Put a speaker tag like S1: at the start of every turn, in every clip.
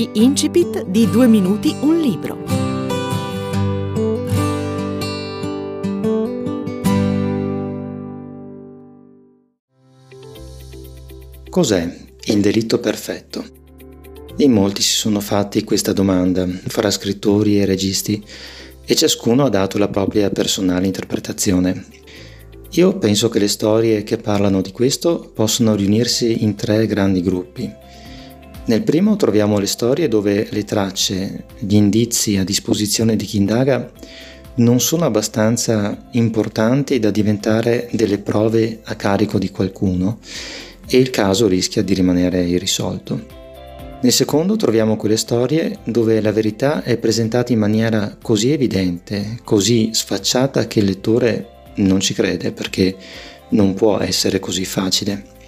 S1: Gli incipit di Due minuti un libro.
S2: Cos'è il delitto perfetto? In molti si sono fatti questa domanda fra scrittori e registi e ciascuno ha dato la propria personale interpretazione. Io penso che le storie che parlano di questo possono riunirsi in tre grandi gruppi. Nel primo troviamo le storie dove le tracce, gli indizi a disposizione di chi indaga non sono abbastanza importanti da diventare delle prove a carico di qualcuno e il caso rischia di rimanere irrisolto. Nel secondo troviamo quelle storie dove la verità è presentata in maniera così evidente, così sfacciata che il lettore non ci crede perché non può essere così facile.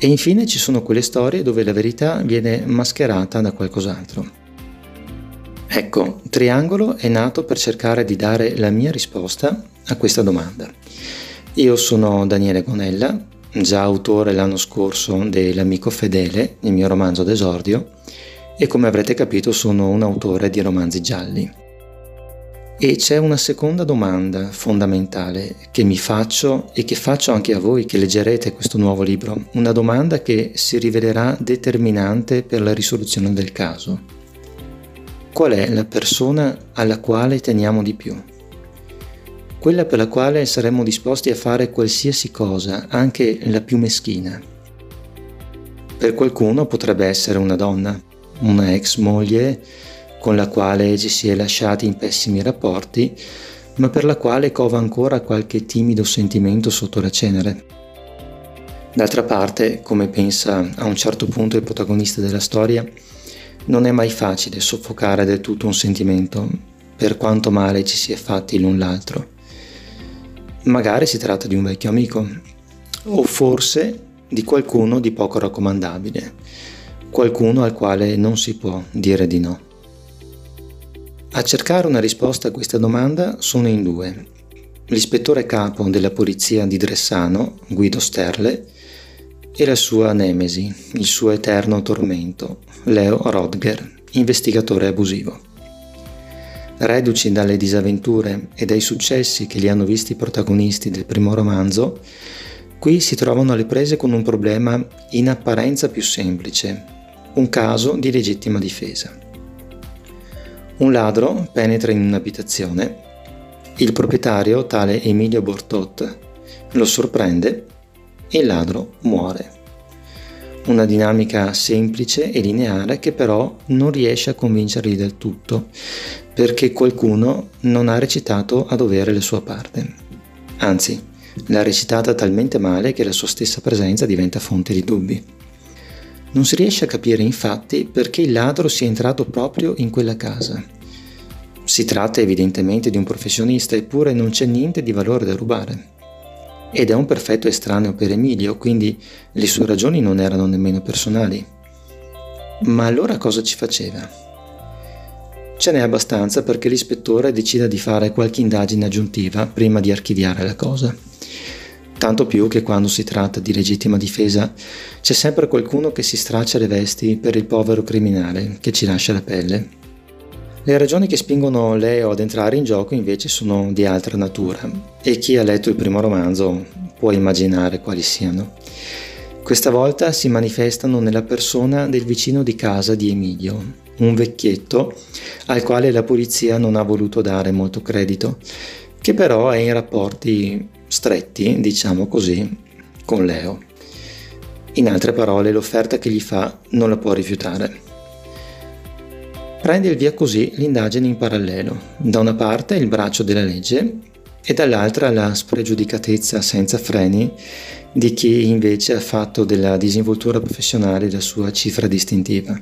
S2: E infine ci sono quelle storie dove la verità viene mascherata da qualcos'altro. Ecco, Triangolo è nato per cercare di dare la mia risposta a questa domanda. Io sono Daniele Gonella, già autore l'anno scorso dell'Amico Fedele, il mio romanzo d'esordio, e come avrete capito sono un autore di romanzi gialli. E c'è una seconda domanda fondamentale che mi faccio e che faccio anche a voi che leggerete questo nuovo libro, una domanda che si rivelerà determinante per la risoluzione del caso. Qual è la persona alla quale teniamo di più? Quella per la quale saremmo disposti a fare qualsiasi cosa, anche la più meschina. Per qualcuno potrebbe essere una donna, una ex moglie, con la quale ci si è lasciati in pessimi rapporti, ma per la quale cova ancora qualche timido sentimento sotto la cenere. D'altra parte, come pensa a un certo punto il protagonista della storia, non è mai facile soffocare del tutto un sentimento, per quanto male ci si è fatti l'un l'altro. Magari si tratta di un vecchio amico, o forse di qualcuno di poco raccomandabile, qualcuno al quale non si può dire di no. A cercare una risposta a questa domanda sono in due. L'ispettore capo della polizia di Dressano, Guido Sterle, e la sua nemesi, il suo eterno tormento, Leo Rodger, investigatore abusivo. Reduci dalle disavventure e dai successi che li hanno visti protagonisti del primo romanzo, qui si trovano alle prese con un problema in apparenza più semplice, un caso di legittima difesa. Un ladro penetra in un'abitazione. Il proprietario, tale Emilio Bortot, lo sorprende e il ladro muore. Una dinamica semplice e lineare che però non riesce a convincerli del tutto, perché qualcuno non ha recitato a dovere la sua parte. Anzi, l'ha recitata talmente male che la sua stessa presenza diventa fonte di dubbi. Non si riesce a capire infatti perché il ladro sia entrato proprio in quella casa. Si tratta evidentemente di un professionista, eppure non c'è niente di valore da rubare. Ed è un perfetto estraneo per Emilio, quindi le sue ragioni non erano nemmeno personali. Ma allora cosa ci faceva? Ce n'è abbastanza perché l'ispettore decida di fare qualche indagine aggiuntiva prima di archiviare la cosa. Tanto più che quando si tratta di legittima difesa c'è sempre qualcuno che si straccia le vesti per il povero criminale che ci lascia la pelle. Le ragioni che spingono Leo ad entrare in gioco invece sono di altra natura e chi ha letto il primo romanzo può immaginare quali siano. Questa volta si manifestano nella persona del vicino di casa di Emilio, un vecchietto al quale la polizia non ha voluto dare molto credito, che però è in rapporti stretti, diciamo così, con Leo. In altre parole, l'offerta che gli fa non la può rifiutare. Prende il via così l'indagine in parallelo, da una parte il braccio della legge e dall'altra la spregiudicatezza senza freni di chi invece ha fatto della disinvoltura professionale la sua cifra distintiva.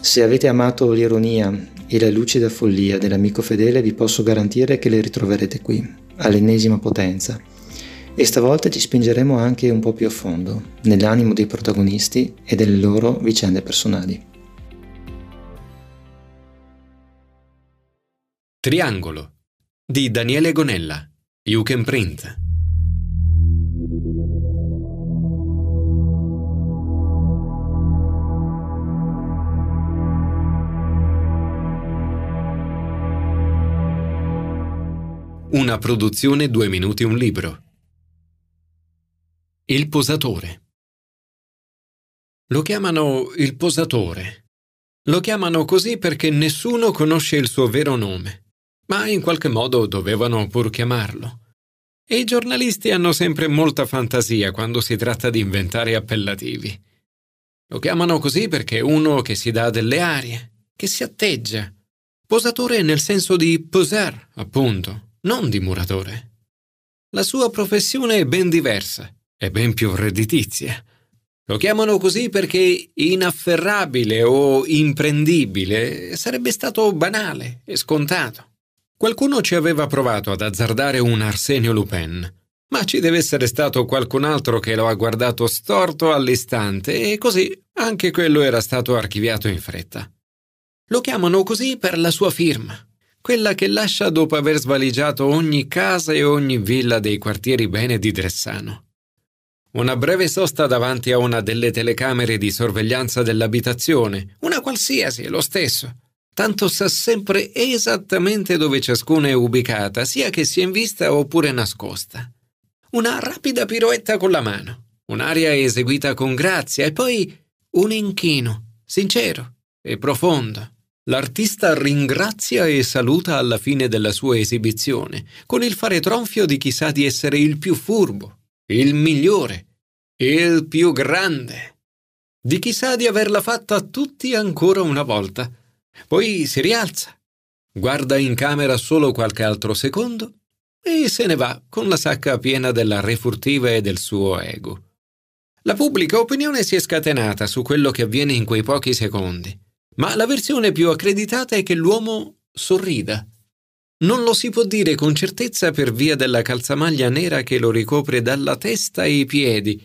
S2: Se avete amato l'ironia e la lucida follia dell'amico fedele vi posso garantire che le ritroverete qui, all'ennesima potenza. E stavolta ci spingeremo anche un po' più a fondo, nell'animo dei protagonisti e delle loro vicende personali.
S3: Triangolo di Daniele Gonella, You Can Print. Una produzione due minuti un libro. Il posatore. Lo chiamano il posatore. Lo chiamano così perché nessuno conosce il suo vero nome, ma in qualche modo dovevano pur chiamarlo. E i giornalisti hanno sempre molta fantasia quando si tratta di inventare appellativi. Lo chiamano così perché è uno che si dà delle arie, che si atteggia, Posatore nel senso di posar, appunto, non di muratore. La sua professione è ben diversa, è ben più redditizia. Lo chiamano così perché inafferrabile o imprendibile sarebbe stato banale e scontato. Qualcuno ci aveva provato ad azzardare un Arsenio Lupin, ma ci deve essere stato qualcun altro che lo ha guardato storto all'istante e così anche quello era stato archiviato in fretta. Lo chiamano così per la sua firma, quella che lascia dopo aver svaligiato ogni casa e ogni villa dei quartieri bene di Dressano. Una breve sosta davanti a una delle telecamere di sorveglianza dell'abitazione, una qualsiasi, lo stesso. Tanto sa sempre esattamente dove ciascuna è ubicata, sia che sia in vista oppure nascosta. Una rapida piroetta con la mano, un'aria eseguita con grazia e poi un inchino, sincero e profondo. L'artista ringrazia e saluta alla fine della sua esibizione, con il fare tronfio di chi sa di essere il più furbo, il migliore, il più grande, di chi sa di averla fatta a tutti ancora una volta. Poi si rialza, guarda in camera solo qualche altro secondo e se ne va con la sacca piena della refurtiva e del suo ego. La pubblica opinione si è scatenata su quello che avviene in quei pochi secondi ma la versione più accreditata è che l'uomo sorrida. Non lo si può dire con certezza per via della calzamaglia nera che lo ricopre dalla testa ai piedi,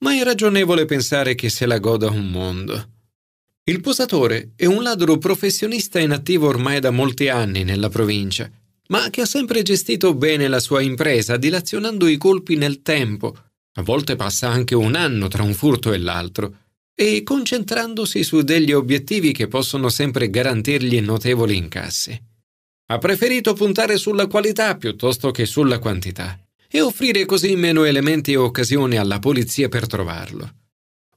S3: ma è ragionevole pensare che se la goda un mondo. Il posatore è un ladro professionista in attivo ormai da molti anni nella provincia, ma che ha sempre gestito bene la sua impresa, dilazionando i colpi nel tempo. A volte passa anche un anno tra un furto e l'altro e concentrandosi su degli obiettivi che possono sempre garantirgli notevoli incassi. Ha preferito puntare sulla qualità piuttosto che sulla quantità e offrire così meno elementi e occasioni alla polizia per trovarlo.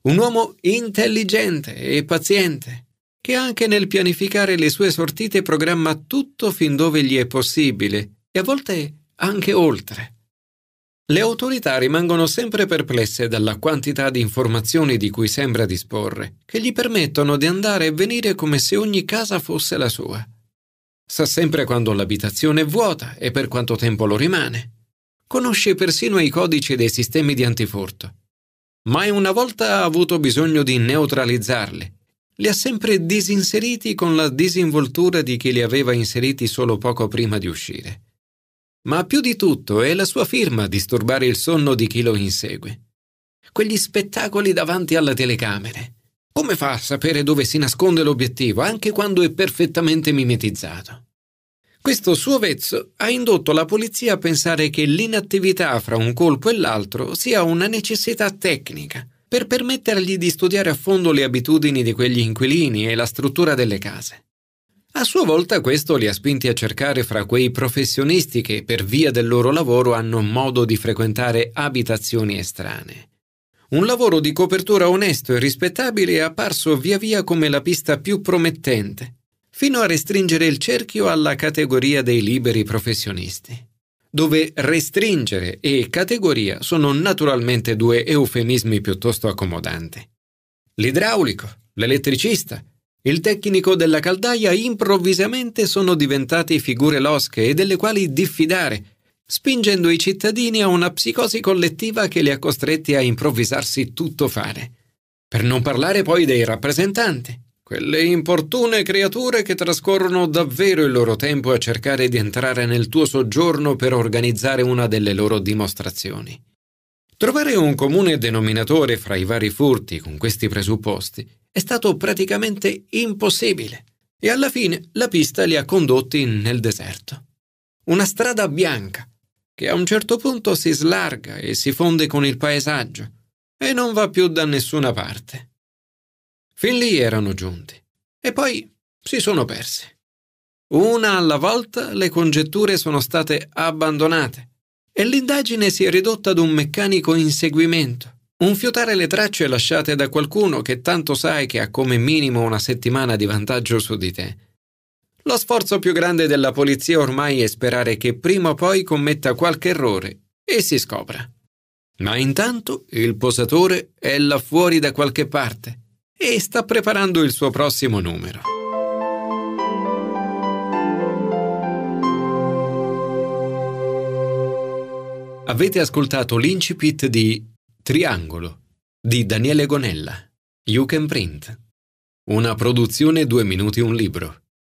S3: Un uomo intelligente e paziente, che anche nel pianificare le sue sortite programma tutto fin dove gli è possibile e a volte anche oltre. Le autorità rimangono sempre perplesse dalla quantità di informazioni di cui sembra disporre, che gli permettono di andare e venire come se ogni casa fosse la sua. Sa sempre quando l'abitazione è vuota e per quanto tempo lo rimane. Conosce persino i codici dei sistemi di antifurto. Mai una volta ha avuto bisogno di neutralizzarli. Li ha sempre disinseriti con la disinvoltura di chi li aveva inseriti solo poco prima di uscire. Ma più di tutto è la sua firma a disturbare il sonno di chi lo insegue. Quegli spettacoli davanti alle telecamere. Come fa a sapere dove si nasconde l'obiettivo, anche quando è perfettamente mimetizzato? Questo suo vezzo ha indotto la polizia a pensare che l'inattività fra un colpo e l'altro sia una necessità tecnica per permettergli di studiare a fondo le abitudini di quegli inquilini e la struttura delle case. A sua volta questo li ha spinti a cercare fra quei professionisti che per via del loro lavoro hanno modo di frequentare abitazioni estranee. Un lavoro di copertura onesto e rispettabile è apparso via via come la pista più promettente, fino a restringere il cerchio alla categoria dei liberi professionisti, dove restringere e categoria sono naturalmente due eufemismi piuttosto accomodanti. L'idraulico, l'elettricista, il tecnico della caldaia improvvisamente sono diventati figure losche e delle quali diffidare, spingendo i cittadini a una psicosi collettiva che li ha costretti a improvvisarsi tutto fare. Per non parlare poi dei rappresentanti, quelle importune creature che trascorrono davvero il loro tempo a cercare di entrare nel tuo soggiorno per organizzare una delle loro dimostrazioni. Trovare un comune denominatore fra i vari furti con questi presupposti è stato praticamente impossibile e alla fine la pista li ha condotti nel deserto. Una strada bianca che a un certo punto si slarga e si fonde con il paesaggio e non va più da nessuna parte. Fin lì erano giunti e poi si sono persi. Una alla volta le congetture sono state abbandonate e l'indagine si è ridotta ad un meccanico inseguimento, un fiutare le tracce lasciate da qualcuno che tanto sai che ha come minimo una settimana di vantaggio su di te. Lo sforzo più grande della polizia ormai è sperare che prima o poi commetta qualche errore e si scopra. Ma intanto il posatore è là fuori da qualche parte e sta preparando il suo prossimo numero. Avete ascoltato l'incipit di Triangolo di Daniele Gonella, You Can Print. Una produzione due minuti un libro